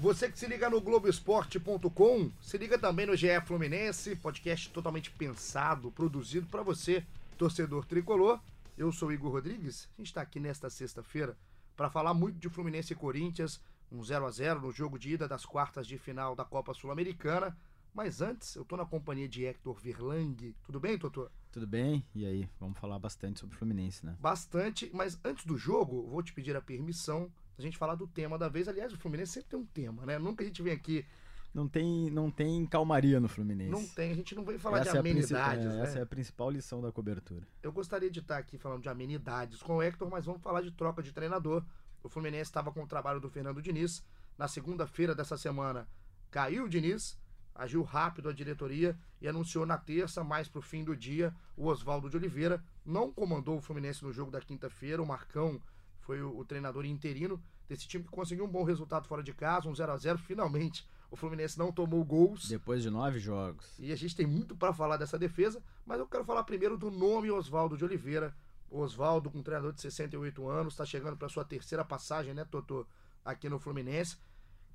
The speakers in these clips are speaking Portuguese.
Você que se liga no Globoesporte.com, se liga também no GE Fluminense, podcast totalmente pensado, produzido para você, torcedor tricolor. Eu sou Igor Rodrigues, a gente está aqui nesta sexta-feira para falar muito de Fluminense e Corinthians, um 0 a 0 no jogo de ida das quartas de final da Copa Sul-Americana. Mas antes, eu tô na companhia de Hector Verlang. Tudo bem, doutor? Tudo bem? E aí? Vamos falar bastante sobre o Fluminense, né? Bastante, mas antes do jogo, vou te pedir a permissão a gente falar do tema da vez. Aliás, o Fluminense sempre tem um tema, né? Nunca a gente vem aqui. Não tem, não tem calmaria no Fluminense. Não tem, a gente não vem falar essa de é amenidades. É, né? Essa é a principal lição da cobertura. Eu gostaria de estar aqui falando de amenidades com o Hector, mas vamos falar de troca de treinador. O Fluminense estava com o trabalho do Fernando Diniz. Na segunda-feira dessa semana, caiu o Diniz, agiu rápido a diretoria e anunciou na terça, mais para o fim do dia, o Oswaldo de Oliveira. Não comandou o Fluminense no jogo da quinta-feira, o Marcão foi o, o, treinador interino desse time que conseguiu um bom resultado fora de casa, um 0 a 0 Finalmente, o Fluminense não tomou gols. Depois de nove jogos. E a gente tem muito para falar dessa defesa, mas eu quero falar primeiro do nome Oswaldo de Oliveira. Oswaldo, um treinador de 68 anos, está chegando para sua terceira passagem, né, Totô, aqui no Fluminense.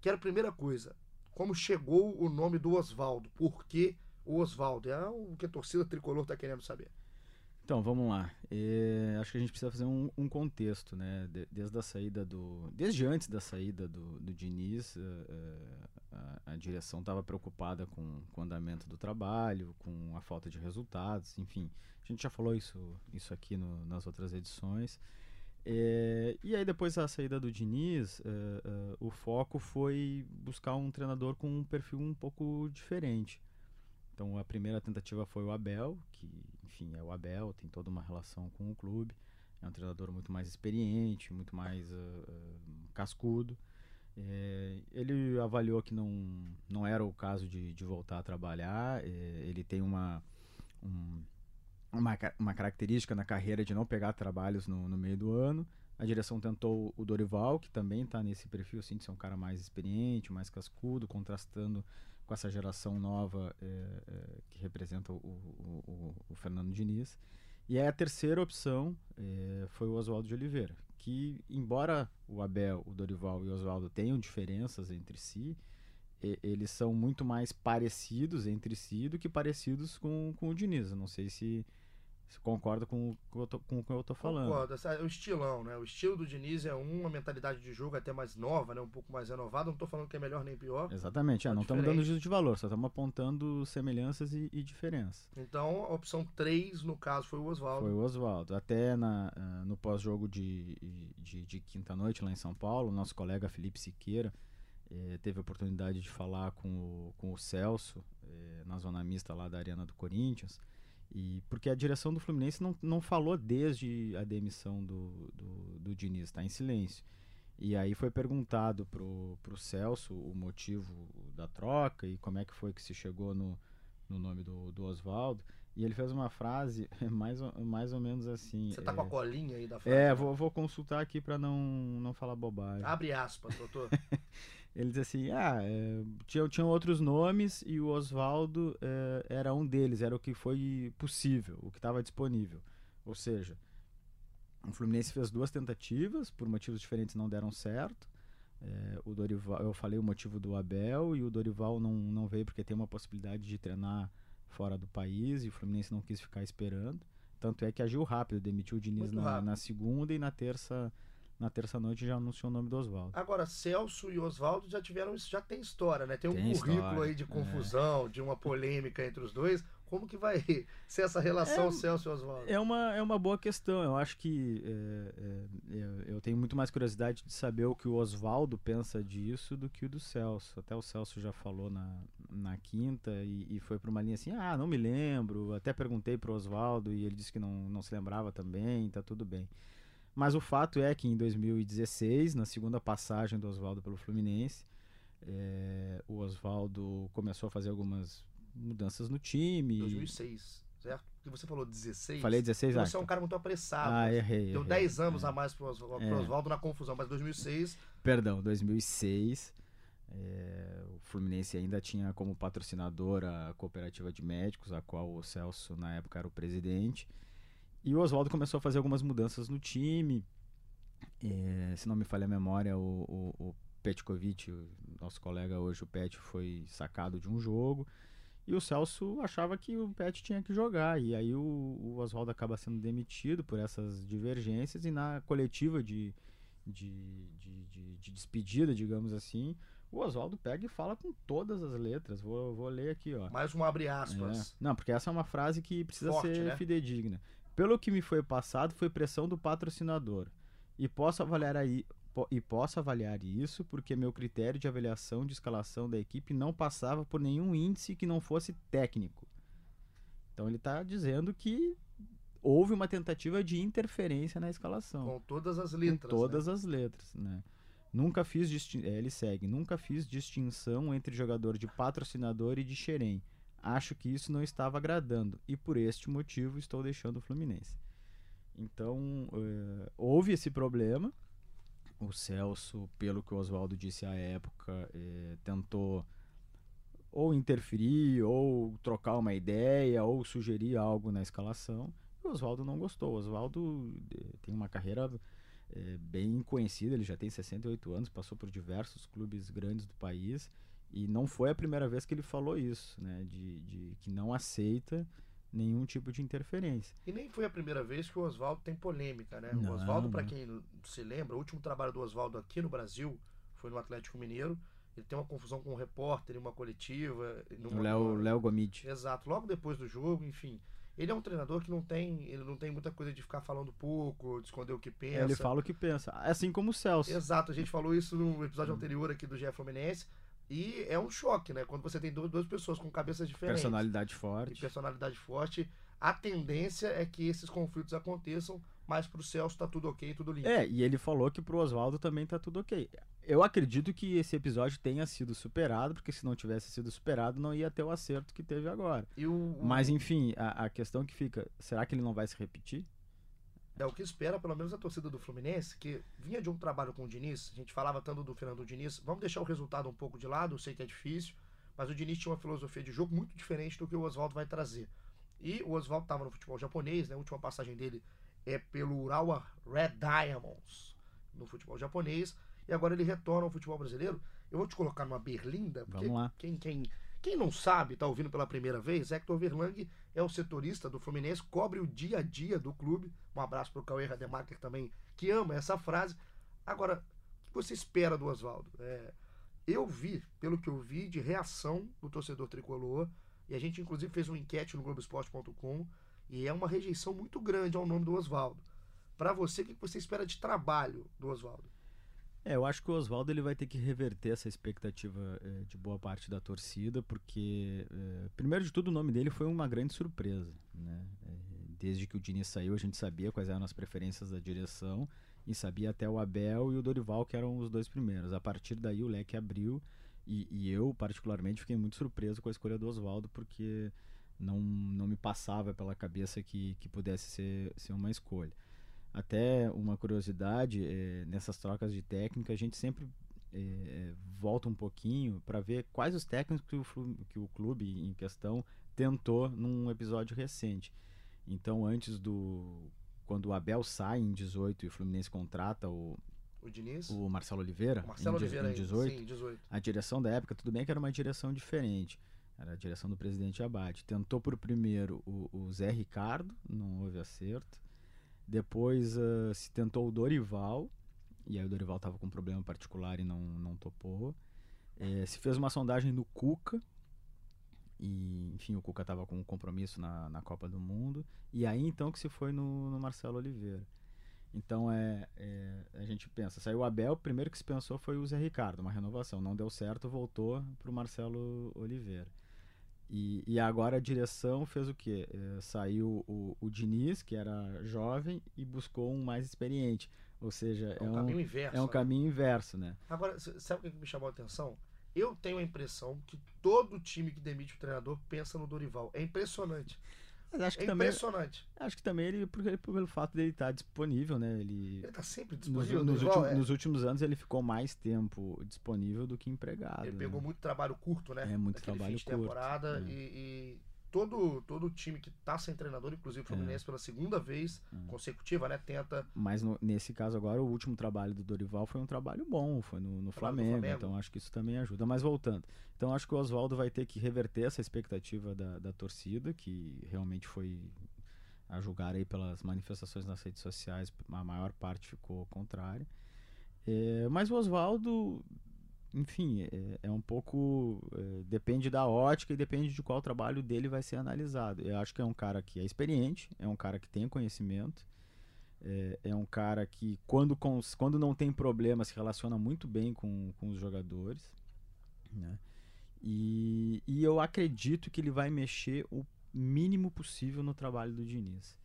Quero primeira coisa, como chegou o nome do Oswaldo? Por que o Oswaldo? É o que a torcida tricolor está querendo saber. Então, vamos lá. É, acho que a gente precisa fazer um, um contexto, né? De, desde a saída do. Desde antes da saída do, do Diniz, uh, a, a, direção estava preocupada com, com o andamento do trabalho, com a falta de resultados, enfim. A gente já falou isso, isso aqui no, nas outras edições. É, e aí, depois da saída do Diniz, uh, o foco foi buscar um treinador com um perfil um pouco diferente. Então a primeira tentativa foi o Abel, que enfim é o Abel, tem toda uma relação com o clube, é um treinador muito mais experiente, muito mais uh, uh, cascudo. É, ele avaliou que não, não era o caso de, de voltar a trabalhar, é, ele tem uma, um, uma, uma característica na carreira de não pegar trabalhos no, no meio do ano. A direção tentou o Dorival, que também está nesse perfil assim, de ser um cara mais experiente, mais cascudo, contrastando com essa geração nova é, é, que representa o, o, o, o, Fernando Diniz. E a terceira opção é, foi o Oswaldo de Oliveira, que embora o Abel, o Dorival e o Oswaldo tenham diferenças entre si, eles são muito mais parecidos entre si do que parecidos com, com o Diniz. Não sei se concorda com, com, o que eu tô falando? Concordo. É o estilão, né? O estilo do Diniz é um, a mentalidade de jogo é até mais nova, né? Um pouco mais renovada. Não tô falando que é melhor nem pior. Exatamente. É, é não estamos dando juízo de valor, só estamos apontando semelhanças e, e, diferenças. Então, a opção 3, no caso, foi o Oswaldo. Foi o Oswaldo. Até na, uh, no pós-jogo de, de, de quinta-noite lá em São Paulo, nosso colega Felipe Siqueira eh, teve a oportunidade de falar com o, com o Celso eh, na zona mista lá da Arena do Corinthians. E porque a direção do Fluminense não, não falou desde a demissão do, do, do Diniz, está em silêncio. E aí foi perguntado pro, pro Celso o motivo da troca e como é que foi que se chegou no, no nome do, do Oswaldo. E ele fez uma frase mais, mais ou menos assim. Você tá é, com a colinha aí da frase? É, vou, vou consultar aqui para não, não falar bobagem. Abre aspas, doutor. ele diz assim: ah, é, tinha, tinham outros nomes e o Oswaldo é, era um deles, era o que foi possível, o que estava disponível. Ou seja, o Fluminense fez duas tentativas, por motivos diferentes não deram certo. É, o Dorival, eu falei o motivo do Abel e o Dorival não, não veio porque tem uma possibilidade de treinar fora do país e o Fluminense não quis ficar esperando. Tanto é que agiu rápido, demitiu o Diniz na, na, segunda e na terça na terça noite já anunciou o nome do Oswaldo. Agora, Celso e Oswaldo já tiveram isso, já tem história, né? Tem um tem currículo história, aí de confusão, é. de uma polêmica entre os dois. Como que vai ser essa relação é, Celso e Oswaldo? É uma, é uma boa questão. Eu acho que é, é, eu tenho muito mais curiosidade de saber o que o Oswaldo pensa disso do que o do Celso. Até o Celso já falou na, na quinta e, e foi para uma linha assim: ah, não me lembro. Até perguntei para o Oswaldo e ele disse que não, não se lembrava também, tá tudo bem. Mas o fato é que em 2016, na segunda passagem do Oswaldo pelo Fluminense, é, o Oswaldo começou a fazer algumas mudanças no time. 2006, certo? Porque você falou 16. Falei 16 anos. Você é um cara muito apressado. Ah, errei. Deu errei, 10 anos é. a mais pro Oswaldo é. na confusão, mas 2006. Perdão, 2006. É, o Fluminense ainda tinha como patrocinador a cooperativa de médicos, a qual o Celso na época era o presidente. E o Oswaldo começou a fazer algumas mudanças no time. É, se não me falha a memória, o, o, o Petkovic, nosso colega hoje, o Pet, foi sacado de um jogo. E o Celso achava que o Pet tinha que jogar. E aí o, o Oswaldo acaba sendo demitido por essas divergências. E na coletiva de, de, de, de, de despedida, digamos assim, o Oswaldo pega e fala com todas as letras. Vou, vou ler aqui, ó. Mais um abre aspas. É. Não, porque essa é uma frase que precisa Forte, ser né? fidedigna. Pelo que me foi passado, foi pressão do patrocinador. E posso avaliar aí. po- E posso avaliar isso porque meu critério de avaliação de escalação da equipe não passava por nenhum índice que não fosse técnico. Então ele está dizendo que houve uma tentativa de interferência na escalação Com todas as letras. com todas né? as letras, né? Nunca fiz distin... é, ele segue, nunca fiz distinção entre jogador de patrocinador e de xerém. Acho que isso não estava agradando e por este motivo estou deixando o Fluminense. Então eh, houve esse problema. O Celso, pelo que o Oswaldo disse à época, eh, tentou ou interferir, ou trocar uma ideia, ou sugerir algo na escalação. O Oswaldo não gostou. O Oswaldo eh, tem uma carreira é, bem conhecido, ele já tem 68 anos, passou por diversos clubes grandes do país e não foi a primeira vez que ele falou isso, né, de, de que não aceita nenhum tipo de interferência. E nem foi a primeira vez que o Oswaldo tem polêmica, né? Não, o Oswaldo, para quem se lembra, o último trabalho do Oswaldo aqui no Brasil foi no Atlético Mineiro. Ele tem uma confusão com um repórter em uma coletiva. Numa, O Léo, Gomide. Exato, logo depois do jogo, enfim. Ele é um treinador que não tem, ele não tem muita coisa de ficar falando pouco, de esconder o que pensa. Ele fala o que pensa, assim como o Celso. Exato, a gente falou isso no episódio anterior aqui do GE Fluminense. E é um choque, né? Quando você tem duas, duas pessoas com cabeças diferentes Personalidade e forte. personalidade forte, a tendência é que esses conflitos aconteçam, mas pro Celso tá tudo ok, tudo limpo. É, e ele falou que pro Oswaldo também tá tudo ok. Eu acredito que esse episódio tenha sido superado, porque se não tivesse sido superado, não ia ter o acerto que teve agora. O- Mas enfim, a, a questão que fica, será que ele não vai se repetir? É o que espera, pelo menos a torcida do Fluminense, que vinha de um trabalho com o Diniz, a gente falava tanto do Fernando Diniz, vamos deixar o resultado um pouco de lado, eu sei que é difícil, mas o Diniz tinha uma filosofia de jogo muito diferente do que o Oswaldo vai trazer. E o Oswaldo estava no futebol japonês, né? A última passagem dele é pelo Urawa Red Diamonds no futebol japonês, e agora ele retorna ao futebol brasileiro. Eu vou te colocar numa berlinda, porque Vamos lá. quem, quem, quem não sabe, tá ouvindo pela primeira vez, Hector Verlang é o setorista do Fluminense, cobre o dia a dia do clube. Um abraço pro Cauê Rademacher também, que ama essa frase. Agora, o que você espera do Oswaldo? É, eu vi, pelo que eu vi, de reação do torcedor tricolor, e a gente inclusive fez uma enquete no Globoesporte.com, e é uma rejeição muito grande ao nome do Oswaldo. Para você, o que você espera de trabalho do Oswaldo? É, eu acho que o Oswaldo ele vai ter que reverter essa expectativa eh, de boa parte da torcida, porque, eh, primeiro de tudo, o nome dele foi uma grande surpresa. Né? Eh, desde que o Diniz saiu, a gente sabia quais eram as preferências da direção e sabia até o Abel e o Dorival, que eram os dois primeiros. A partir daí, o leque abriu e, e eu, particularmente, fiquei muito surpreso com a escolha do Oswaldo, porque não, não me passava pela cabeça que, que pudesse ser, ser uma escolha. Até uma curiosidade, eh, nessas trocas de técnica, a gente sempre eh, volta um pouquinho para ver quais os técnicos que o, que o clube em questão tentou num episódio recente. Então, antes do. Quando o Abel sai em 18 e o Fluminense contrata o, O Diniz? o Marcelo Oliveira, O Marcelo em, Oliveira em aí, 18, sim, 18. a direção da época, tudo bem que era uma direção diferente. Era a direção do presidente Abate. Tentou por primeiro o, o Zé Ricardo, não houve acerto. Depois ah, se tentou o Dorival, e aí o Dorival estava com um problema particular e não, não topou. Eh, se fez uma sondagem no Cuca, e enfim, o Cuca estava com um compromisso na, na Copa do Mundo. E aí então que se foi no, no Marcelo Oliveira. Então é, é, a gente pensa, saiu o Abel, primeiro que se pensou foi o Zé Ricardo, uma renovação. Não deu certo, voltou para o Marcelo Oliveira. E, e agora a direção fez o quê? É, saiu o, o Diniz, que era jovem, e buscou um mais experiente. Ou seja, É um, é um, caminho inverso. é um né? caminho inverso, né? Agora, sabe o que me chamou a atenção? Eu tenho a impressão que todo time que demite o treinador pensa no Dorival. É impressionante. Mas acho que É também, impressionante. acho que também ele, porque, pelo fato dele estar disponível, né? Ele, Ele tá sempre nos, disponível. nos Dorival, últimos, é. nos últimos anos ele ficou mais tempo disponível do que empregado. Ele né? pegou muito trabalho curto, né? É, muito Naquele trabalho fim de curto, temporada é. e, e todo, todo time que tá sem treinador, inclusive o Fluminense pela segunda vez consecutiva, né? Tenta. Mas no- nesse caso agora, o último trabalho do Dorival foi um trabalho bom, foi no, no Flamengo, Flamengo. então acho que isso também ajuda. Mas voltando, então acho que o Oswaldo vai ter que reverter essa expectativa da, da torcida, que realmente foi a julgar aí pelas manifestações nas redes sociais, a maior parte ficou contrária. É, mas o Oswaldo, enfim, é, é um pouco. é, depende da ótica e depende de qual trabalho dele vai ser analisado. Eu acho que é um cara que é experiente, é um cara que tem conhecimento, é, é um cara que, quando, cons- quando não tem problema, se relaciona muito bem com, com os jogadores. Né? E, e eu acredito que ele vai mexer o mínimo possível no trabalho do Diniz.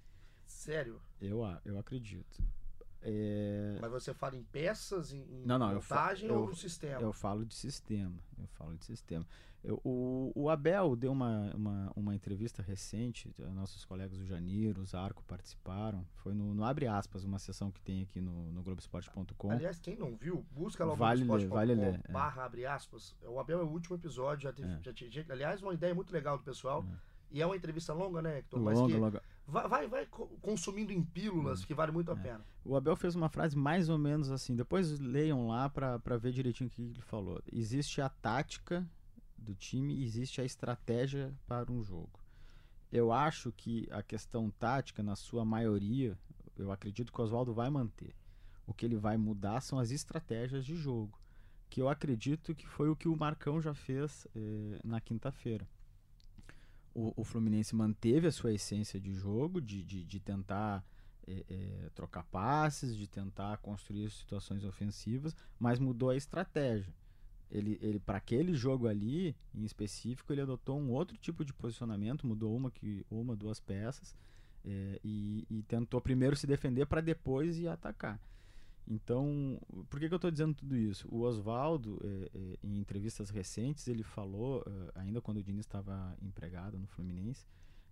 Sério. Eu, eu acredito. É, Mas você fala em peças, em, Não, não, eu montagem eu- ou no sistema? Eu falo de sistema. Eu falo de sistema. Eu- o, o Abel deu uma, uma, uma entrevista recente, eh, nossos colegas o Janir, o Zarco participaram. Foi no, no Abre Aspas, uma sessão que tem aqui no, no Globoesporte.com. Aliás, quem não viu, busca lá o Vale Globoesporte ler, vale ler, é. barra abre aspas. O Abel é o último episódio, já teve, É. já tinha, aliás, uma ideia muito legal do pessoal. E é uma entrevista longa, né, Hector? Longa, longa. Vai, vai, vai co- consumindo em pílulas, que vale muito a É. pena. O Abel fez uma frase mais ou menos assim. Depois leiam lá pra ver direitinho o que ele falou. Existe a tática do time e existe a estratégia para um jogo. Eu acho que a questão tática, na sua maioria, eu acredito que o Oswaldo vai manter. O que ele vai mudar são as estratégias de jogo. Que eu acredito que foi o que o Marcão já fez eh, na quinta-feira. O, o Fluminense manteve a sua essência de jogo, de, de, de tentar é, é, trocar passes, de tentar construir situações ofensivas, mas mudou a estratégia. Ele, ele para aquele jogo ali, em específico, ele adotou um outro tipo de posicionamento, mudou uma, que, uma duas peças, é, e, e tentou primeiro se defender para depois ir atacar. Então, por que, que eu estou dizendo tudo isso? O Oswaldo, é, é, em entrevistas recentes, ele falou, é, ainda quando o Diniz estava empregado no Fluminense,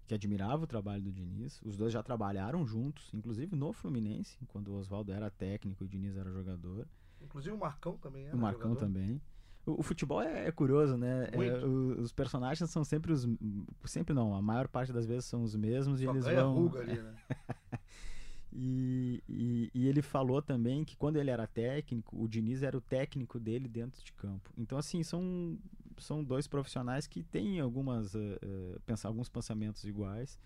que admirava o trabalho do Diniz. Os dois já trabalharam juntos, inclusive no Fluminense, quando o Oswaldo era técnico e o Diniz era jogador. Inclusive o Marcão também era o Marcão jogador. também. O, o futebol é, é curioso, né? É, o- os personagens são sempre os. Sempre não, a maior parte das vezes são os mesmos e Só eles ganha vão. ruga ali, né? E, e, e ele falou também que quando ele era técnico, o Diniz era o técnico dele dentro de campo. Então, assim, são, são dois profissionais que têm algumas, pensa, alguns pensamentos iguais.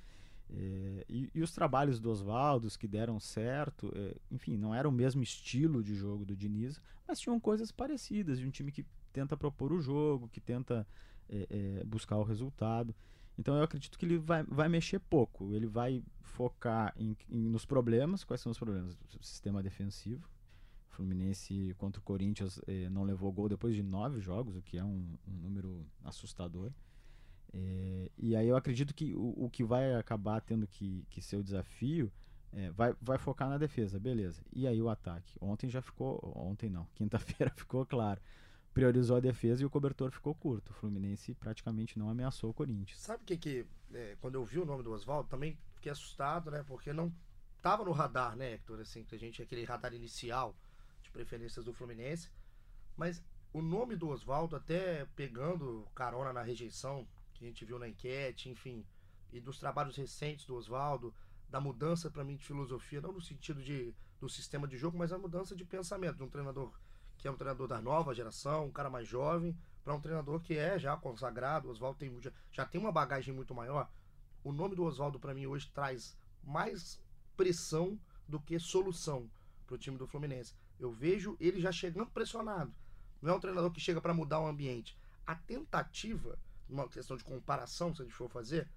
Eh, e, e os trabalhos do Oswaldo, os que deram certo, eh, enfim, não era o mesmo estilo de jogo do Diniz, mas tinham coisas parecidas, de um time que tenta propor o jogo, que tenta eh, buscar o resultado. Então eu acredito que ele vai, vai mexer pouco. Ele vai focar em, em- nos problemas. Quais são os problemas? O sistema defensivo. Fluminense contra o Corinthians eh, não levou gol depois de nove jogos, o que é um, um número assustador. Eh, e aí eu acredito que o, o que vai acabar tendo que, que ser o desafio é, vai, vai focar na defesa, beleza. E aí o ataque. Ontem já ficou. Ontem não, quinta-feira ficou claro. Priorizou a defesa e o cobertor ficou curto. O Fluminense praticamente não ameaçou o Corinthians. Sabe o que que... é, quando eu vi o nome do Oswaldo, também fiquei assustado, né? Porque não tava no radar, né, Hector? Assim, que a gente... Aquele radar inicial de preferências do Fluminense. Mas o nome do Oswaldo, até pegando carona na rejeição que a gente viu na enquete, enfim, e dos trabalhos recentes do Oswaldo, da mudança para mim de filosofia, não no sentido de do sistema de jogo, mas a mudança de pensamento de um treinador que é um treinador da nova geração, um cara mais jovem, para um treinador que é já consagrado. O Oswaldo tem, já, tem uma bagagem muito maior. O nome do Oswaldo para mim hoje traz mais pressão do que solução para o time do Fluminense. Eu vejo ele já chegando pressionado. Não é um treinador que chega para mudar o ambiente. A tentativa, uma questão de comparação, se a gente for fazer,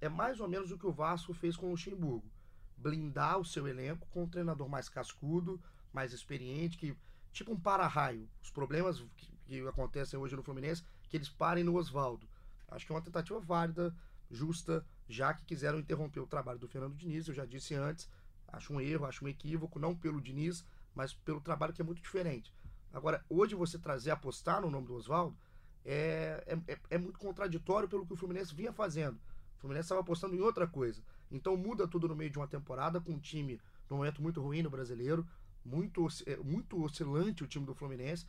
é mais ou menos o que o Vasco fez com o Luxemburgo. Blindar o seu elenco com um treinador mais cascudo, mais experiente, que tipo um para-raio. Os problemas que, que acontecem hoje no Fluminense, que eles parem no Oswaldo. Acho que é uma tentativa válida, justa, já que quiseram interromper o trabalho do Fernando Diniz. Eu já disse antes, acho um erro, acho um equívoco, não pelo Diniz, mas pelo trabalho que é muito diferente. Agora, hoje você trazer, apostar no nome do Oswaldo, é, é, é muito contraditório pelo que o Fluminense vinha fazendo. O Fluminense estava apostando em outra coisa. Então muda tudo no meio de uma temporada, com um time num momento muito ruim no brasileiro, muito, é, muito oscilante o time do Fluminense,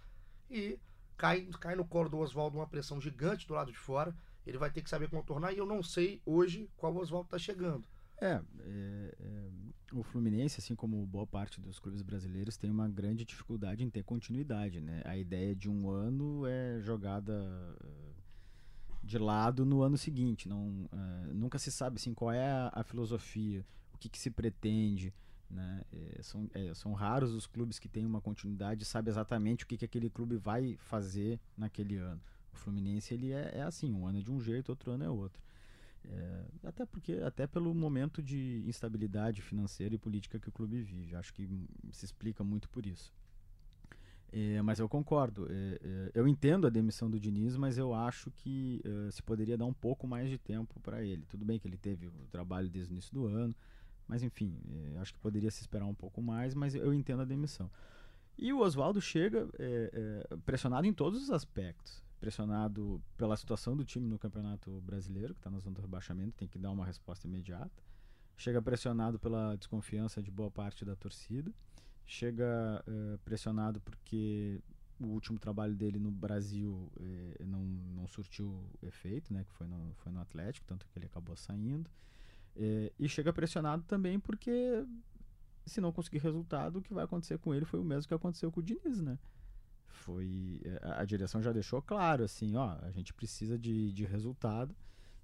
e cai, cai no colo do Oswaldo uma pressão gigante do lado de fora. ele vai ter que saber contornar e eu não sei hoje qual Oswaldo está chegando. É, é, é, o Fluminense, assim como boa parte dos clubes brasileiros, tem uma grande dificuldade em ter continuidade, né? A ideia de um ano é jogada eh, de lado no ano seguinte, não, uh, nunca se sabe assim qual é a, a filosofia, o que, que se pretende, né? É, são, é, são raros os clubes que têm uma continuidade e sabe exatamente o que, que aquele clube vai fazer naquele ano. O Fluminense ele é, é assim, um ano é de um jeito, outro ano é outro. É, até porque, até pelo momento de instabilidade financeira e política que o clube vive. Acho que se explica muito por isso. É, mas eu concordo. É, eu entendo a demissão do Diniz, mas eu acho que se poderia dar um pouco mais de tempo para ele. Tudo bem que ele teve o trabalho desde o início do ano, mas enfim, é, acho que poderia se esperar um pouco mais, mas eu entendo a demissão. E o Oswaldo chega pressionado em todos os aspectos pressionado pela situação do time no Campeonato Brasileiro, que está na zona do rebaixamento, tem que dar uma resposta imediata. Chega pressionado pela desconfiança de boa parte da torcida. Chega uh, pressionado porque o último trabalho dele no Brasil eh, não, não surtiu efeito, né, que foi no, foi no Atlético, tanto que ele acabou saindo. Eh, e chega pressionado também porque se não conseguir resultado, o que vai acontecer com ele foi o mesmo que aconteceu com o Diniz, né? foi é, a, a direção já deixou claro assim, ó, a gente precisa de, de resultado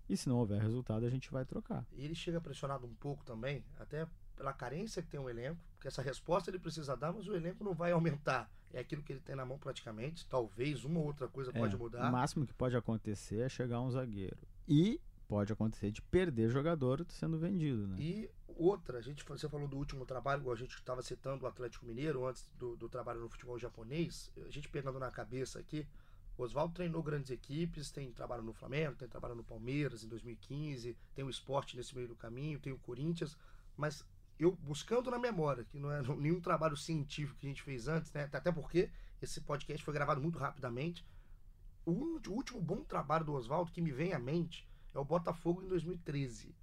e se não houver resultado a gente vai trocar. E ele chega pressionado um pouco também, até pela carência que tem o elenco, porque essa resposta ele precisa dar, mas o elenco não vai aumentar. É aquilo que ele tem na mão praticamente. Talvez uma ou outra coisa é, pode mudar. O máximo que pode acontecer é chegar um zagueiro. E pode acontecer de perder jogador sendo vendido, né? E outra, a gente, você falou do último trabalho, a gente estava citando o Atlético Mineiro antes do, do, trabalho no futebol japonês, a gente pegando na cabeça aqui, o Oswaldo treinou grandes equipes, tem trabalho no Flamengo, tem trabalho no Palmeiras em 2015, tem o esporte nesse meio do caminho, tem o Corinthians, mas eu buscando na memória, que não é nenhum trabalho científico que a gente fez antes, né? Até porque esse podcast foi gravado muito rapidamente. O último bom trabalho do Oswaldo que me vem à mente é o Botafogo em 2013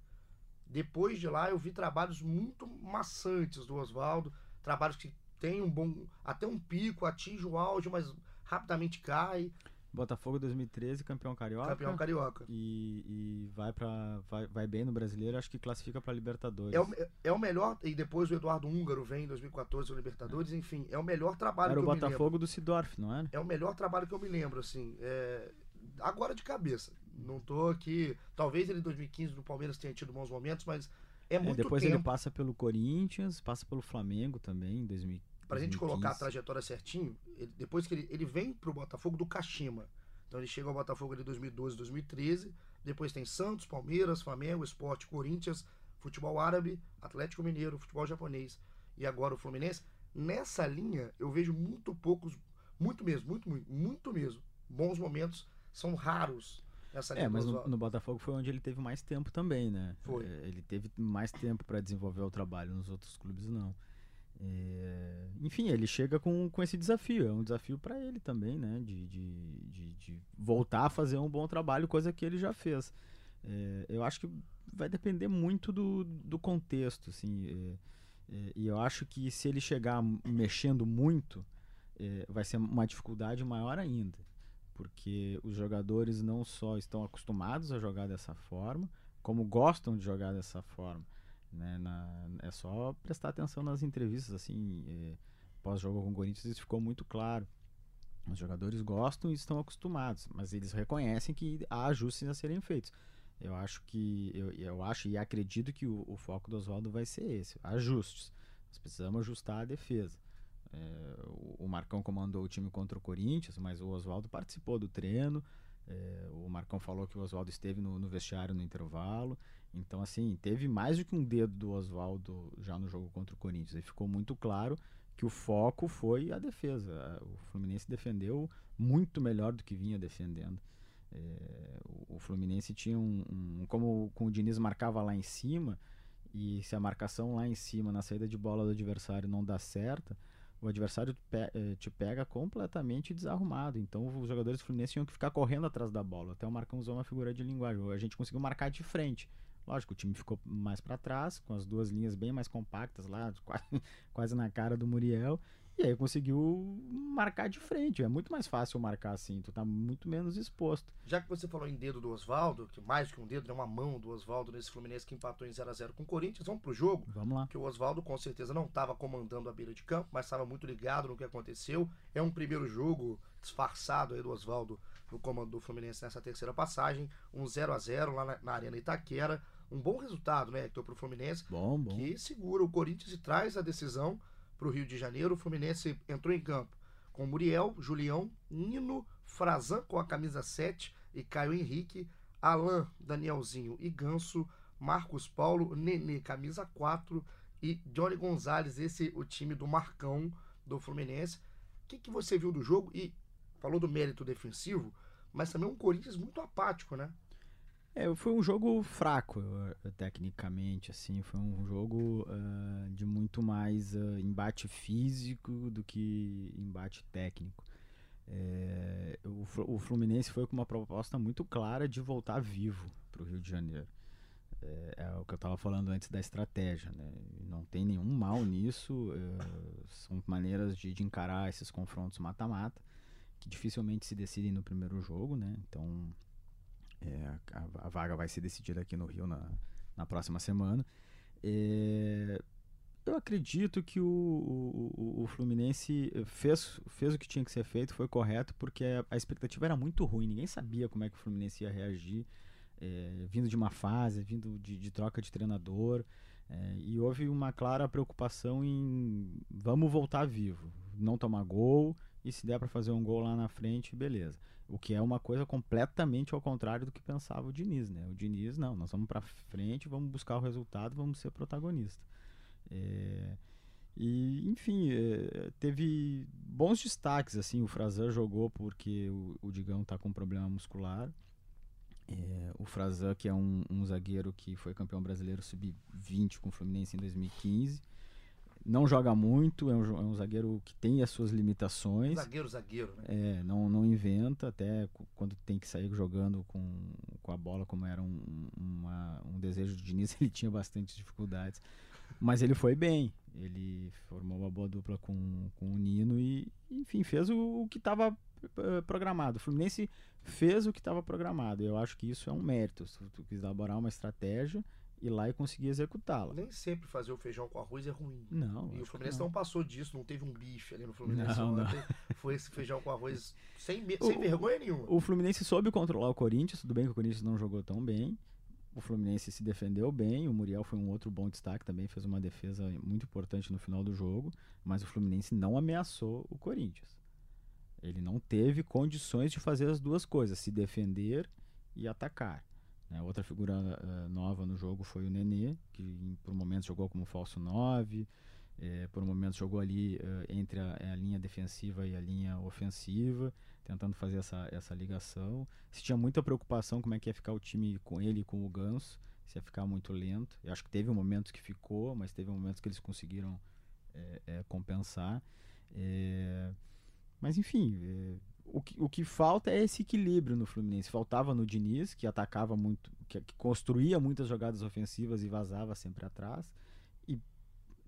depois de lá eu vi trabalhos muito maçantes do Oswaldo, trabalhos que tem um bom, até um pico, atinge o auge, mas rapidamente cai. Botafogo 2013, campeão carioca. Campeão carioca. E, e vai para vai, vai, bem no brasileiro, acho que classifica para Libertadores. É o, é o melhor, e depois o Eduardo Húngaro vem em 2014 o Libertadores, é. enfim, é o melhor trabalho Era que o Botafogo do Sidorf, não era? É o melhor trabalho que eu me lembro, assim. É, agora de cabeça. Não tô aqui. Talvez ele em 2015 no Palmeiras tenha tido bons momentos, mas é, é muito é, Depois tempo. ele passa pelo Corinthians, passa pelo Flamengo também em 2015. Pra gente colocar a trajetória certinho, ele, depois que ele, ele vem pro Botafogo do Kashima. Então ele chega ao Botafogo em 2012, 2013. Depois tem Santos, Palmeiras, Flamengo, Esporte, Corinthians, futebol árabe, Atlético Mineiro, futebol japonês e agora o Fluminense. Nessa linha eu vejo muito poucos, muito mesmo, muito, muito, muito mesmo, bons momentos são raros nessa É, mas no, no, Botafogo foi onde ele teve mais tempo também, né? Foi. É, ele teve mais tempo para desenvolver o trabalho, nos outros clubes não. É, enfim, ele chega com, com esse desafio, é um desafio para ele também, né? De, de, de, de, voltar a fazer um bom trabalho, coisa que ele já fez. É, eu acho que vai depender muito do, do contexto, assim. É, é, e eu acho que se ele chegar mexendo muito, é, vai ser uma dificuldade maior ainda porque os jogadores não só estão acostumados a jogar dessa forma, como gostam de jogar dessa forma. Né? Na, é só prestar atenção nas entrevistas, assim, é, pós-jogo com o Corinthians, isso ficou muito claro. Os jogadores gostam e estão acostumados, mas eles reconhecem que há ajustes a serem feitos. Eu acho que eu, eu acho e acredito que o, o foco do Oswaldo vai ser esse, ajustes. Nós precisamos ajustar a defesa. É, o Marcão comandou o time contra o Corinthians, mas o Oswaldo participou do treino. É, o Marcão falou que o Oswaldo esteve no, no, vestiário no intervalo. Então, assim, teve mais do que um dedo do Oswaldo já no jogo contra o Corinthians. E ficou muito claro que o foco foi a defesa. O Fluminense defendeu muito melhor do que vinha defendendo. É, o, o, Fluminense tinha um, um, Como, como o Diniz marcava lá em cima, e se a marcação lá em cima, na saída de bola do adversário, não dá certa o adversário eh, te pega completamente desarrumado. Então os jogadores do Fluminense tinham que ficar correndo atrás da bola. Até o Marcão usou uma figura de linguagem. A gente conseguiu marcar de frente. Lógico, o time ficou mais para trás, com as duas linhas bem mais compactas lá, quase, quase na cara do Muriel. E aí conseguiu marcar de frente. É muito mais fácil marcar assim, tu tá muito menos exposto. Já que você falou em dedo do Oswaldo, que mais que um dedo é uma mão do Oswaldo nesse Fluminense que empatou em 0 a 0 com o Corinthians, vamos pro jogo? Vamos lá. Que o Oswaldo com certeza não estava comandando a beira de campo, mas estava muito ligado no que aconteceu. É um primeiro jogo disfarçado aí do Oswaldo no comando do Fluminense nessa terceira passagem, um 0 a 0 lá na, na Arena Itaquera. Um bom resultado, né, Hector, pro Fluminense. Bom, bom. Que segura o Corinthians e traz a decisão para o Rio de Janeiro. O Fluminense entrou em campo com Muriel, Julião, Nino, Frazan com a camisa 7 e Caio Henrique, Alain, Danielzinho e Ganso, Marcos Paulo, Nenê, camisa 4 e Johnny Gonzalez, esse o time do Marcão do Fluminense. O que, que você viu do jogo? E falou do mérito defensivo, mas também um Corinthians muito apático, né? É, foi um jogo fraco, tecnicamente, assim, foi um jogo uh, de muito mais uh, embate físico do que embate técnico. É, o, o, Fluminense foi com uma proposta muito clara de voltar vivo para o Rio de Janeiro. É, é, o que eu estava falando antes da estratégia, né? Não tem nenhum mal nisso, é, são maneiras de, de encarar esses confrontos mata-mata, que dificilmente se decidem no primeiro jogo, né? Então é, a, a, vaga vai ser decidida aqui no Rio na, na próxima semana. É, eu acredito que o, o, o, Fluminense fez, fez o que tinha que ser feito, foi correto, porque a, expectativa era muito ruim, ninguém sabia como é que o Fluminense ia reagir, é, vindo de uma fase, vindo de, de troca de treinador, é, e houve uma clara preocupação em vamos voltar vivo, não tomar gol, e se der para fazer um gol lá na frente, beleza. O que é uma coisa completamente ao contrário do que pensava o Diniz, né? O Diniz, não, nós vamos para frente, vamos buscar o resultado, vamos ser protagonista. É, e, enfim, é, teve bons destaques, assim, o Frazan jogou porque o, o Digão está com problema muscular. É, o Frazan, que é um, um, zagueiro que foi campeão brasileiro sub-20 com o Fluminense em 2015, não joga muito, é um, é um, zagueiro que tem as suas limitações. Zagueiro, zagueiro, né? É, não, não inventa, até quando tem que sair jogando com, com a bola, como era um, uma, um desejo de Diniz, ele tinha bastante dificuldades. Mas ele foi bem, ele formou uma boa dupla com, com o Nino e, enfim, fez o, o que estava uh, programado. O Fluminense fez o que estava programado. Eu acho que isso é um mérito. Se tu quis elaborar uma estratégia ir lá e conseguir executá-la. Nem sempre fazer o feijão com arroz é ruim. Não. E o Fluminense não. não. passou disso, não teve um bife ali no Fluminense não. Não. Foi esse feijão com arroz sem, o, sem vergonha nenhuma. O Fluminense soube controlar o Corinthians, tudo bem que o Corinthians não jogou tão bem. O Fluminense se defendeu bem, o Muriel foi um outro bom destaque também, fez uma defesa muito importante no final do jogo, mas o Fluminense não ameaçou o Corinthians. Ele não teve condições de fazer as duas coisas, se defender e atacar. Né? Outra figura uh, nova no jogo foi o Nenê, que por momentos jogou como falso 9, eh, por momentos jogou ali uh, entre a, a, linha defensiva e a linha ofensiva, tentando fazer essa, essa ligação. Se tinha muita preocupação como é que ia ficar o time com ele e com o Ganso, se ia ficar muito lento. Eu acho que teve momentos que ficou, mas teve momentos que eles conseguiram é, é, compensar. É, mas enfim, o que, o que falta é esse equilíbrio no Fluminense. Faltava no Diniz, que atacava muito, que, que construía muitas jogadas ofensivas e vazava sempre atrás. E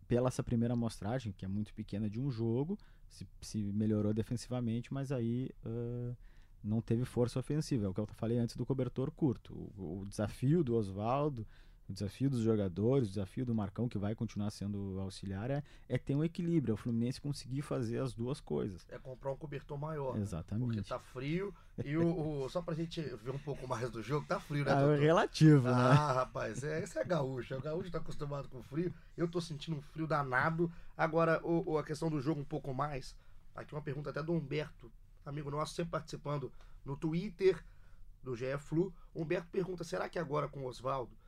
pela essa primeira amostragem, que é muito pequena de um jogo, se, se melhorou defensivamente, mas aí uh, não teve força ofensiva. É o que eu falei antes do cobertor curto. O, o desafio do Oswaldo o desafio dos jogadores, o desafio do Marcão, que vai continuar sendo auxiliar, é, é ter um equilíbrio. É o Fluminense conseguir fazer as duas coisas. É comprar um cobertor maior. Exatamente. Né? Porque tá frio. E o, o, só pra gente ver um pouco mais do jogo, tá frio, né? Ah, é relativo, ah, né? Ah, rapaz, é, esse é gaúcho. O gaúcho tá acostumado com frio. Eu tô sentindo um frio danado. Agora, o, o, a questão do jogo um pouco mais. Aqui uma pergunta até do Humberto, amigo nosso, sempre participando no Twitter do GE Flu. Humberto pergunta: será que agora com o Oswaldo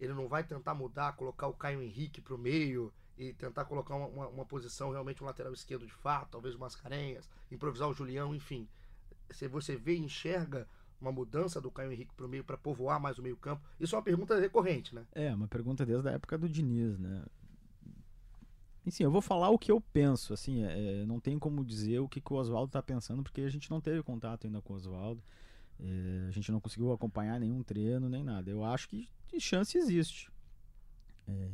ele não vai tentar mudar, colocar o Caio Henrique para o meio e tentar colocar uma, uma, uma, posição realmente um lateral esquerdo de fato, talvez o Mascarenhas, improvisar o Julião, enfim. Se você vê e enxerga uma mudança do Caio Henrique para o meio para povoar mais o meio campo, isso é uma pergunta recorrente, né? É, uma pergunta desde a época do Diniz, né? Enfim, eu vou falar o que eu penso, assim, é, é não tem como dizer o que, que o Oswaldo está pensando, porque a gente não teve contato ainda com o Oswaldo. É, a gente não conseguiu acompanhar nenhum treino, nem nada. Eu acho que chance existe. É,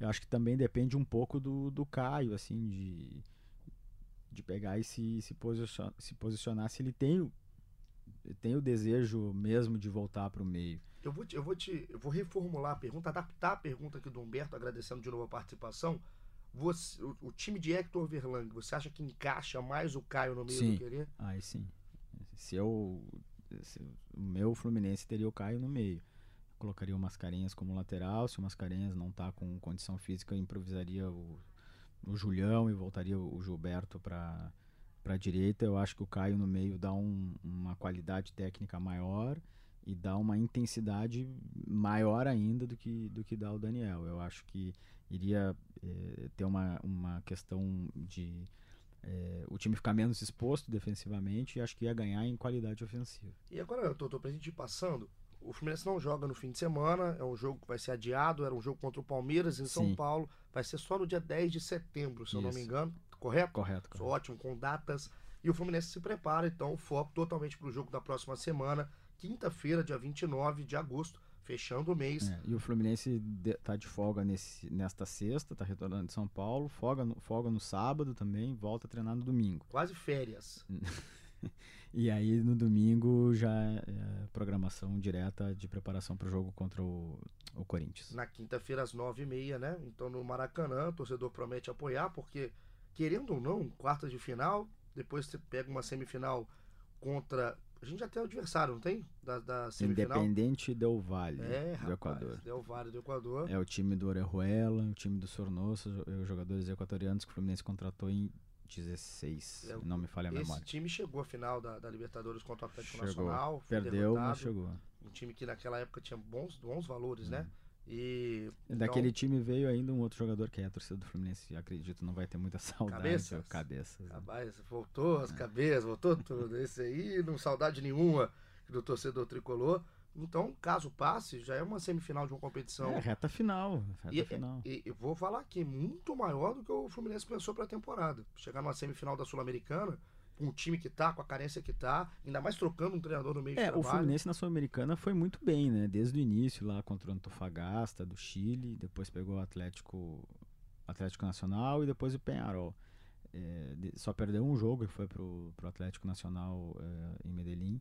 eu acho que também depende um pouco do, do Caio, assim, de, de pegar e se, se, posicionar, se posicionar se ele tem, tem o desejo mesmo de voltar para o meio. Eu vou, te, eu, vou te, eu vou reformular a pergunta, adaptar a pergunta aqui do Humberto, agradecendo de novo a participação. Você, o, o time de Hector Verlang, você acha que encaixa mais o Caio no meio sim. do querer? Aí sim. Se eu. O meu Fluminense teria o Caio no meio. colocaria o Mascarenhas como lateral. Se o Mascarenhas não tá com condição física, improvisaria o, o Julião e voltaria o Gilberto para para a direita. Eu acho que o Caio no meio dá um, uma qualidade técnica maior e dá uma intensidade maior ainda do que, do que dá o Daniel. Eu acho que iria eh, ter uma, uma questão de eh, o time ficar menos exposto defensivamente e acho que ia ganhar em qualidade ofensiva. E agora, eu tô, tô pra gente ir passando, o Fluminense não joga no fim de semana, é um jogo que vai ser adiado, era um jogo contra o Palmeiras em São Sim. Paulo, vai ser só no dia 10 de setembro, se eu não me Isso. engano, correto? Correto, correto. ótimo com datas. E o Fluminense se prepara, então, o foco totalmente para o jogo da próxima semana, quinta-feira, dia 29 de agosto, fechando o mês. É, e o Fluminense de, tá de folga nesse, nesta sexta, tá retornando de São Paulo, folga no, folga no sábado também, volta a treinar no domingo. Quase férias. E aí no domingo já é programação direta de preparação para o jogo contra o, o Corinthians. Na quinta-feira, às 9h30, né? Então, no Maracanã, o torcedor promete apoiar, porque, querendo ou não, quartas de final, depois você pega uma semifinal contra. A gente já tem o adversário, não tem? Da, da semifinal. Independente Del Vale, É, do rapaz, Equador. Del Valle do Equador. É o time do Orejuela, o time do Sornosa, os jogadores equatorianos que o Fluminense contratou em 16, É, não me falha a Esse memória. time chegou à final da, da Libertadores contra o Atlético Chegou. Nacional. Perdeu, mas chegou. Um time que naquela época tinha bons, bons valores, né? E. Daquele time veio ainda um outro jogador que é a torcida do Fluminense, acredito, não vai ter muita saudade. Cabeças? o Cabeças. né? Voltou as cabeças, voltou tudo. Esse aí, não saudade nenhuma do torcedor tricolor. Então, caso passe, já é uma semifinal de uma competição. É, reta final. Reta E, final. e, e vou falar aqui, muito maior do que o Fluminense pensou pra temporada. Chegar numa semifinal da Sul-Americana, com o time que tá, com a carência que tá, ainda mais trocando um treinador no meio de É, o trabalho. Fluminense na Sul-Americana foi muito bem, né? Desde o início lá contra o Antofagasta do Chile, depois pegou o Atlético, Atlético Nacional e depois o Penharol. É, de- só perdeu um jogo que foi pro, pro Atlético Nacional é, em Medellín.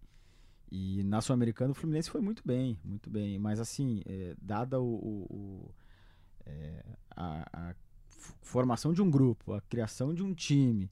E na Sul-Americana o Fluminense foi muito bem, muito bem. Mas assim, é, dada o, o- o, é, a, a formação de um grupo, a criação de um time,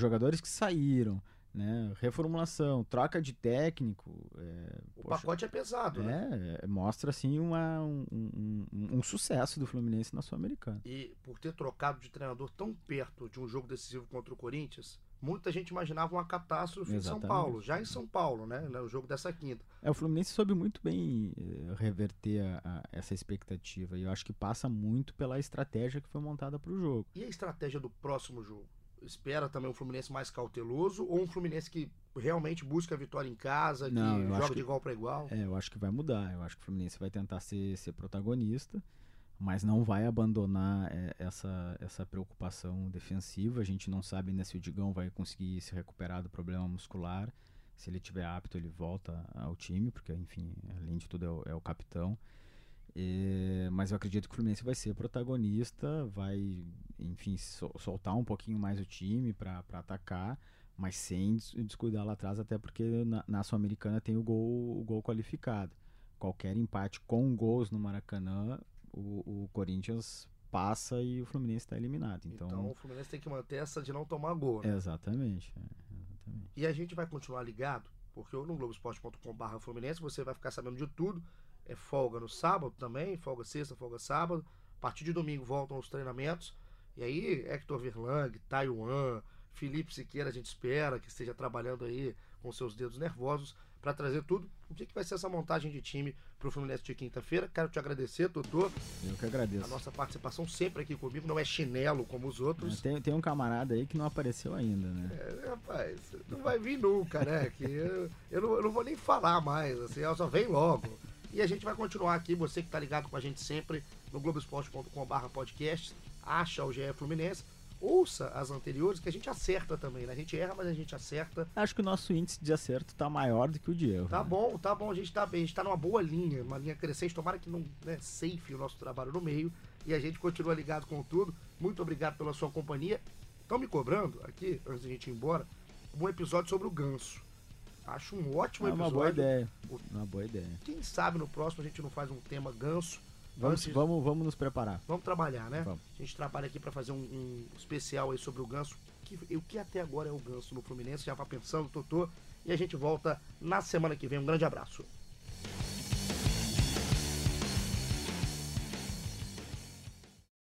jogadores que saíram, né? Reformulação, troca de técnico. é, O poxa, pacote é pesado, né? é, é, mostra assim uma, um, um- um- sucesso do Fluminense na Sul-Americana. E por ter trocado de treinador tão perto de um jogo decisivo contra o Corinthians, muita gente imaginava uma catástrofe em São Exatamente. Paulo, já em São Paulo, né? No jogo dessa quinta. É, o Fluminense soube muito bem eh, reverter a- a- essa expectativa. E eu acho que passa muito pela estratégia que foi montada para o jogo. E a estratégia do próximo jogo? Espera também um Fluminense mais cauteloso ou um Fluminense que realmente busca a vitória em casa, que Não, joga que- de igual para igual? É, eu acho que vai mudar. Eu acho que o Fluminense vai tentar ser, ser protagonista, mas não vai abandonar eh, essa, essa preocupação defensiva. A gente não sabe ainda se o Digão vai conseguir se recuperar do problema muscular. Se ele tiver apto, ele volta ao time, porque, enfim, além de tudo, é o, é o capitão. E- mas eu acredito que o Fluminense vai ser protagonista, vai, enfim, sol- soltar um pouquinho mais o time para atacar, mas sem des- descuidar lá atrás, até porque na, na Sul-Americana tem o gol, o gol qualificado. Qualquer empate com gols no Maracanã, o, o Corinthians passa e o Fluminense está eliminado. Então, Então o Fluminense tem que manter essa de não tomar gol, né? exatamente, é, exatamente. E a gente vai continuar ligado, porque no Globoesporte.com.br Fluminense você vai ficar sabendo de tudo. É folga no sábado também, folga sexta, folga sábado. A partir de domingo voltam os treinamentos. E aí, Hector Verlang, Taiwan, Felipe Siqueira, a gente espera que esteja trabalhando aí com seus dedos nervosos para trazer tudo. O que, que vai ser essa montagem de time para o Fluminense de quinta-feira? Quero te agradecer, doutor. Eu que A agradeço. nossa participação sempre aqui comigo não é chinelo como os outros. Tem, tem um camarada aí que não apareceu ainda, né? É, rapaz, não vai vir nunca, né? Que eu, eu, não, eu não vou nem falar mais, assim, ela só vem logo. E a gente vai continuar aqui, você que tá ligado com a gente sempre no Globoesporte.com.br podcast, acha o GE Fluminense, ouça as anteriores, que a gente acerta também, né? A gente erra, mas a gente acerta. Acho que o nosso índice de acerto tá maior do que o de erro. Tá né? bom, tá bom, a gente tá bem, a gente tá numa boa linha, uma linha crescente, tomara que não né, safe o nosso trabalho no meio e a gente continua ligado com tudo. Muito obrigado pela sua companhia Estão me cobrando aqui, antes da gente ir embora, um episódio sobre o ganso. Acho um ótimo É episódio. uma boa ideia. Uma boa ideia. Quem sabe no próximo a gente não faz um tema ganso. Vamos, Antes- vamos, vamos nos preparar. Vamos trabalhar, né? Vamos. A gente trabalha aqui para fazer um, um especial aí sobre o ganso. Que, o que até agora é o ganso no Fluminense, já vai pensando, Totô. E a gente volta na semana que vem. Um grande abraço.